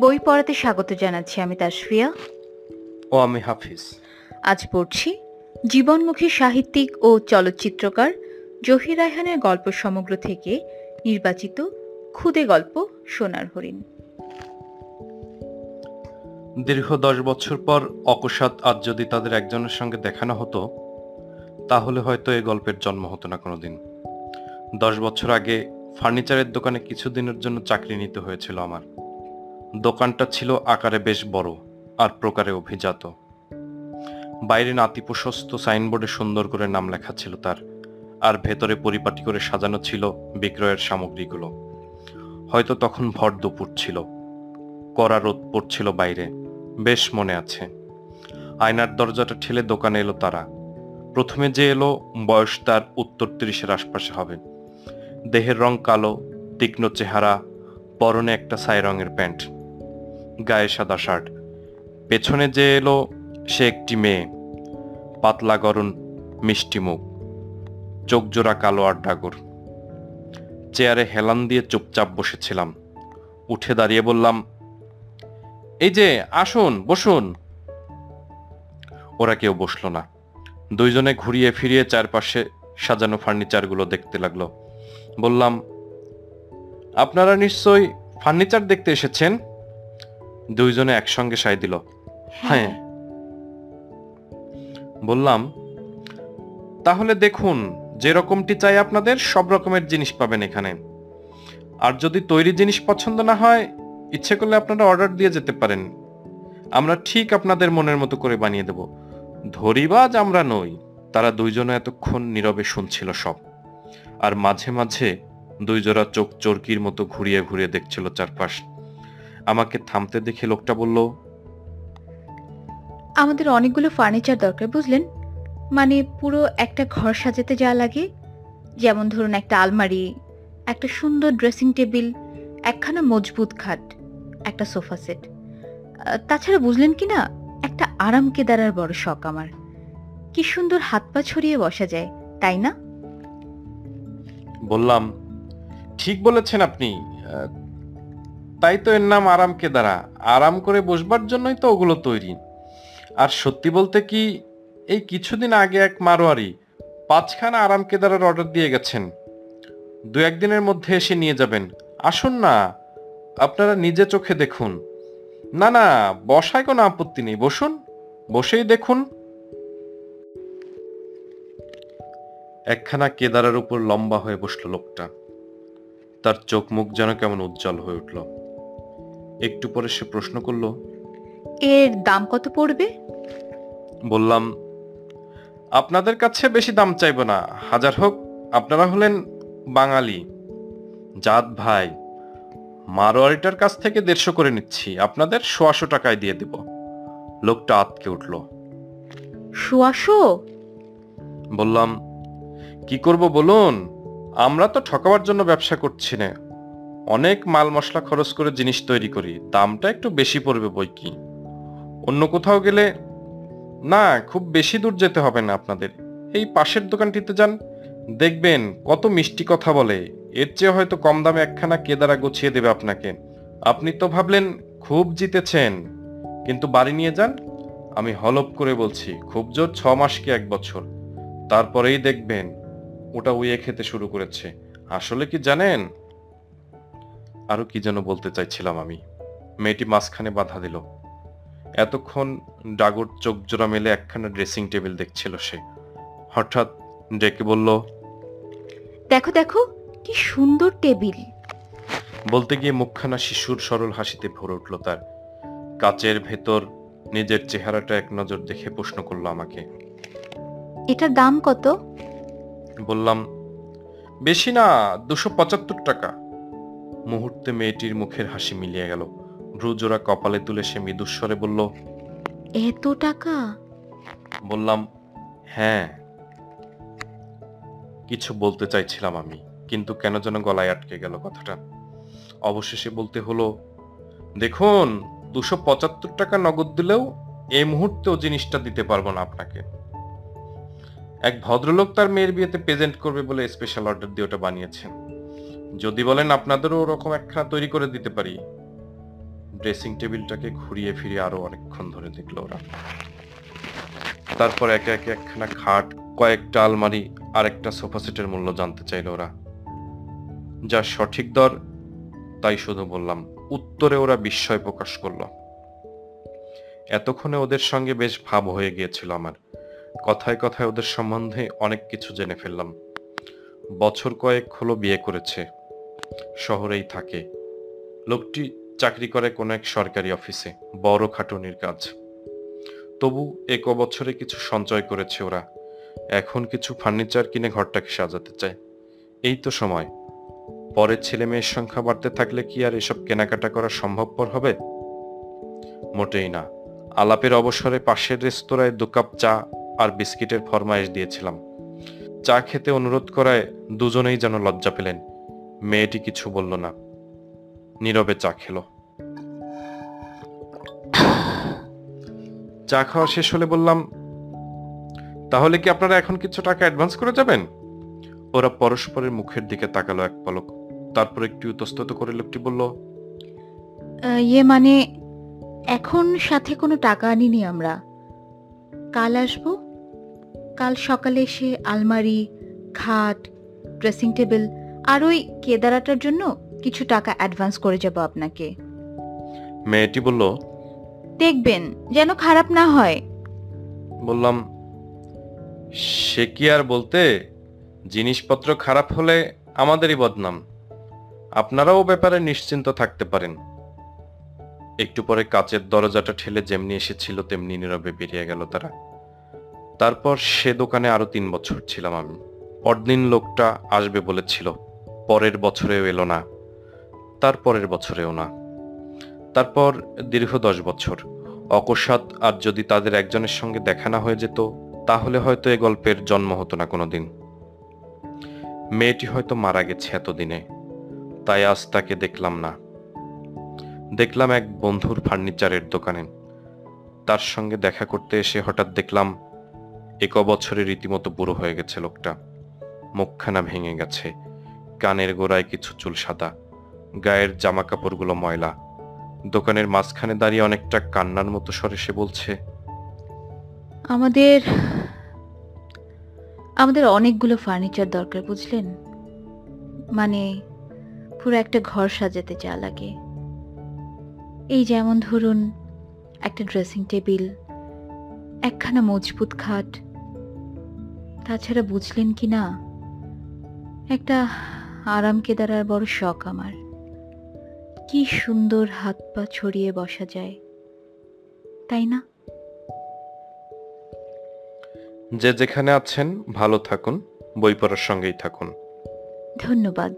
বই পড়াতে স্বাগত জানাচ্ছি আমি তাসফিয়া ও আমি হাফিজ। আজ পড়ছি জীবনমুখী সাহিত্যিক ও চলচ্চিত্রকার জহির রায়হানের গল্প সমগ্র থেকে নির্বাচিত খুদে গল্প সোনার হরিণ। দীর্ঘ দশ বছর পর অকস্মাৎ আজ যদি তাদের একজনের সঙ্গে দেখানো হতো তাহলে হয়তো এই গল্পের জন্ম হতো না কোনোদিন। দশ বছর আগে ফার্নিচারের দোকানে কিছুদিনের জন্য চাকরি নিতে হয়েছিল আমার। দোকানটা ছিল আকারে বেশ বড় আর প্রকারে অভিজাত। বাইরে নাতিপ্রশস্ত সাইনবোর্ডে সুন্দর করে নাম লেখা ছিল তার, আর ভেতরে পরিপাটি করে সাজানো ছিল বিক্রয়ের সামগ্রীগুলো। হয়তো তখন ভর দুপুর ছিল। কড়া রোদ পড়ছিল বাইরে, বেশ মনে আছে। আয়নার দরজাটা ঠেলে দোকানে এলো তারা। প্রথমে যে এলো, বয়স তার উত্তর তিরিশের আশপাশে হবে। দেহের রং কালো, তীক্ষ্ণ চেহারা, পরনে একটা ছাই রঙের প্যান্ট। গায়ে সাদা শার্ট। পেছনে যে এলো সে একটি মেয়ে। পাতলা গরম মিষ্টি মুখ। চোখ জোড়া কালো আর ডাগর চেয়ারে হেলান দিয়ে চুপচাপ বসেছিলাম। উঠে দাঁড়িয়ে বললাম, এই যে, আসুন, বসুন। ওরা কেউ বসল না। দুইজনে ঘুরিয়ে ফিরিয়ে চারপাশে সাজানো ফার্নিচারগুলো দেখতে লাগল। বললাম, আপনারা নিশ্চয়ই ফার্নিচার দেখতে এসেছেন? দুইজনে একসঙ্গে সাই দিল। হ্যাঁ। বললাম তাহলে দেখুন যে রকমটি চাই আপনাদের সব রকমের জিনিস পাবেন এখানে। আর যদি তৈরি জিনিস পছন্দ না হয় ইচ্ছে করলে আপনারা অর্ডার দিয়ে যেতে পারেন। আমরা ঠিক আপনাদের মনের মতো করে বানিয়ে দেব। ধরিবাজ আমরা নই। তারা দুইজনে এতক্ষণ নীরবে শুনছিল সব। আর মাঝে মাঝে দুইজোড়া চোখ চরকির মতো ঘুরিয়ে ঘুরিয়ে দেখছিল চারপাশ। আমাকে থামতে দেখে লোকটা বলল আমাদের অনেকগুলো ফার্নিচার দরকার বুঝলেন? মানে পুরো একটা ঘর সাজাতে যা লাগে যেমন ধরুন একটা আলমারি একটা সুন্দর ড্রেসিং টেবিল একখানা মজবুত খাট একটা সোফা সেট। তাছাড়া বুঝলেন কি না একটা আরাম কেদারার বড় শখ আমার। কি সুন্দর হাত পা ছড়িয়ে বসা যায় তাই না? বললাম ঠিক বলেছেন আপনি। তাই তো এর নাম আরাম কেদারা আরাম করে বসবার জন্যই তো ওগুলো তৈরি। আর সত্যি বলতে কি, এই কিছুদিন আগে এক মারোয়ারি পাঁচখানা আরাম কেদারার অর্ডার দিয়ে গেছেন। দু একদিনের মধ্যে এসে নিয়ে যাবেন। আসুন না, আপনারা নিজে চোখে দেখুন। না না বসায় কোনো আপত্তি নেই। বসুন, বসেই দেখুন। একখানা কেদারার উপর লম্বা হয়ে বসল লোকটা। তার চোখ মুখ যেন কেমন উজ্জ্বল হয়ে উঠল। একটু পরে সে প্রশ্ন করল এর দাম কত পড়বে? বললাম আপনাদের কাছে বেশি দাম চাইব না। হাজার হোক আপনারা হলেন বাঙালি। জাত ভাই মারোয়ারিটার কাছ থেকে দেড়শো করে নিচ্ছি। আপনাদের সোয়াশো টাকায় দিয়ে দেব। লোকটা আতকে উঠল। শোয়াশো বললাম কি করব বলুন? আমরা তো ঠকাবার জন্য ব্যবসা করছি না। অনেক মাল মশলা খরচ করে জিনিস তৈরি করি, দামটা একটু বেশি পড়বে বই কি? অন্য কোথাও গেলে, না, খুব বেশি দূর যেতে হবে না আপনাদের। এই পাশের দোকানটিতে যান, দেখবেন কত মিষ্টি কথা বলে। এর চেয়ে হয়তো কম দামে একখানা কেদারা গুছিয়ে দেবে আপনাকে। আপনি তো ভাবলেন, খুব জিতেছেন। কিন্তু বাড়ি নিয়ে যান, আমি হলপ করে বলছি, খুব জোর ছ মাস কি এক বছর। তারপরেই দেখবেন, ওটা উয়ে খেতে শুরু করেছে। আসলে কি জানেন? আরও কি যেন বলতে চাইছিলাম আমি। মেয়েটি মাঝখানে বাধা দিল। এতক্ষণ ডাগর চোখ জোড়া মেলে একখানা ড্রেসিং টেবিল দেখছিল সে। হঠাৎ ডেকে বলল দেখো দেখো কি সুন্দর টেবিল। বলতে গিয়ে মুখখানা শিশুর সরল হাসিতে ভরে উঠল তার। কাচের ভেতর নিজের চেহারাটা এক নজর দেখে প্রশ্ন করল আমাকে। এটার দাম কত? বললাম বেশি না দুশো পঁচাত্তর টাকা। মুহূর্তে মেয়েটির মুখের হাসি মিলিয়ে গেল। ভ্রুজোড়া কপালে তুলে সে মৃদুস্বরে বলল এত টাকা? বললাম হ্যাঁ। কিছু বলতে চাইছিলাম আমি কিন্তু কেন যেন গলায় আটকে গেল কথাটা। অবশেষে বলতে হলো দেখুন দুশো পঁচাত্তর টাকা নগদ দিলেও এই মুহূর্তেও জিনিসটা দিতে পারব না আপনাকে। এক ভদ্রলোক তার মেয়ের বিয়েতে প্রেজেন্ট করবে বলে স্পেশাল অর্ডার দিয়ে ওটা বানিয়েছেন। যদি বলেন আপনাদেরও ওরকম একখানা তৈরি করে দিতে পারি। ড্রেসিং টেবিলটাকে ঘুরিয়ে ফিরিয়ে আরও অনেকক্ষণ ধরে দেখল ওরা। তারপর একে একে একখানা খাট, কয়েকটা আলমারি আর একটা সোফা সেটের মূল্য জানতে চাইলো ওরা। যা সঠিক দর, তাই শুধু বললাম, উত্তরে ওরা বিস্ময় প্রকাশ করল। এতক্ষণে ওদের সঙ্গে বেশ ভাব হয়ে গিয়েছিল আমার। কথায় কথায় ওদের সম্বন্ধে অনেক কিছু জেনে ফেললাম। বছর কয়েক হলো বিয়ে করেছে। শহরেই থাকে। লোকটি চাকরি করে কোনো এক সরকারি অফিসে, বড় খাটুনির কাজ। তবু এক বছরে কিছু সঞ্চয় করেছে ওরা। এখন কিছু ফার্নিচার কিনে ঘরটাকে সাজাতে চায়। এই তো সময়। পরে ছেলে মেয়ের সংখ্যা বাড়তে থাকলে কি আর এসব কেনাকাটা করা সম্ভবপর হবে? মোটেই না। আলাপের অবসরে পাশের রেস্তোরাঁয় দু কাপ চা আর বিস্কিটের ফরমাইশ দিয়েছিলাম। চা খেতে অনুরোধ করায় দুজনেই যেন লজ্জা পেলেন। মেয়েটি কিছু বলল না। নীরবে চা খেলো। চা খাওয়া শেষ হলে বললাম, তাহলে কি আপনারা এখন কিছু টাকা অ্যাডভান্স করে যাবেন? ওরা পরস্পরের মুখের দিকে তাকালো এক পলক। তারপর একটু উতস্তত করে লোকটি বলল ইয়ে মানে এখন সাথে কোনো টাকা আনিনি আমরা। কাল আসব। কাল সকালে এসে আলমারি, খাট, ড্রেসিং টেবিল আর ওই কেদারাটার জন্য কিছু টাকা অ্যাডভান্স করে যাব আপনাকে। মেয়েটি বলল দেখবেন যেন খারাপ না হয়। বললাম সে কি আর বলতে? জিনিসপত্র খারাপ হলে আমাদেরই বদনাম। আপনারাও ব্যাপারে নিশ্চিন্ত থাকতে পারেন। একটু পরে কাচের দরজাটা ঠেলে যেমনি এসেছিল তেমনি নীরবে বেরিয়ে গেল তারা। তারপর সে দোকানে আরও তিন বছর ছিলাম আমি। পরদিন লোকটা আসবে বলেছিল। পরের বছরেও এলো না তার পরের বছরেও না। তারপর দীর্ঘ দশ বছর। অকস্মাৎ আর যদি তাদের একজনের সঙ্গে দেখা না হয়ে যেত, তাহলে হয়তো এ গল্পের জন্ম হতো না কোনোদিন মেয়েটি হয়তো মারা গেছে এতদিনে, তাই আজ তাকে দেখলাম না। দেখলাম এক বন্ধুর ফার্নিচারের দোকানে। তার সঙ্গে দেখা করতে এসে হঠাৎ দেখলাম এক বছরে রীতিমতো বুড়ো হয়ে গেছে লোকটা। মুখখানা ভেঙে গেছে। কানের গোড়ায় কিছু চুল সাদা, গায়ের জামা কাপড়গুলো ময়লা। দোকানের মাঝখানে দাঁড়িয়ে অনেকটা কান্নার মতো স্বরে সে বলছে, আমাদের আমাদের অনেকগুলো ফার্নিচার দরকার, বুঝলেন? মানে পুরো একটা ঘর সাজাতে যা লাগে। এই যেমন ধরুন, একটা ড্রেসিং টেবিল, একখানা মজবুত খাট। তাছাড়া বুঝলেন কি না, একটা আরাম কেদারার বড় শখ আমার। কি সুন্দর হাত পা ছড়িয়ে বসা যায় তাই না? যে যেখানে আছেন ভালো থাকুন বই পড়ার সঙ্গেই থাকুন। ধন্যবাদ।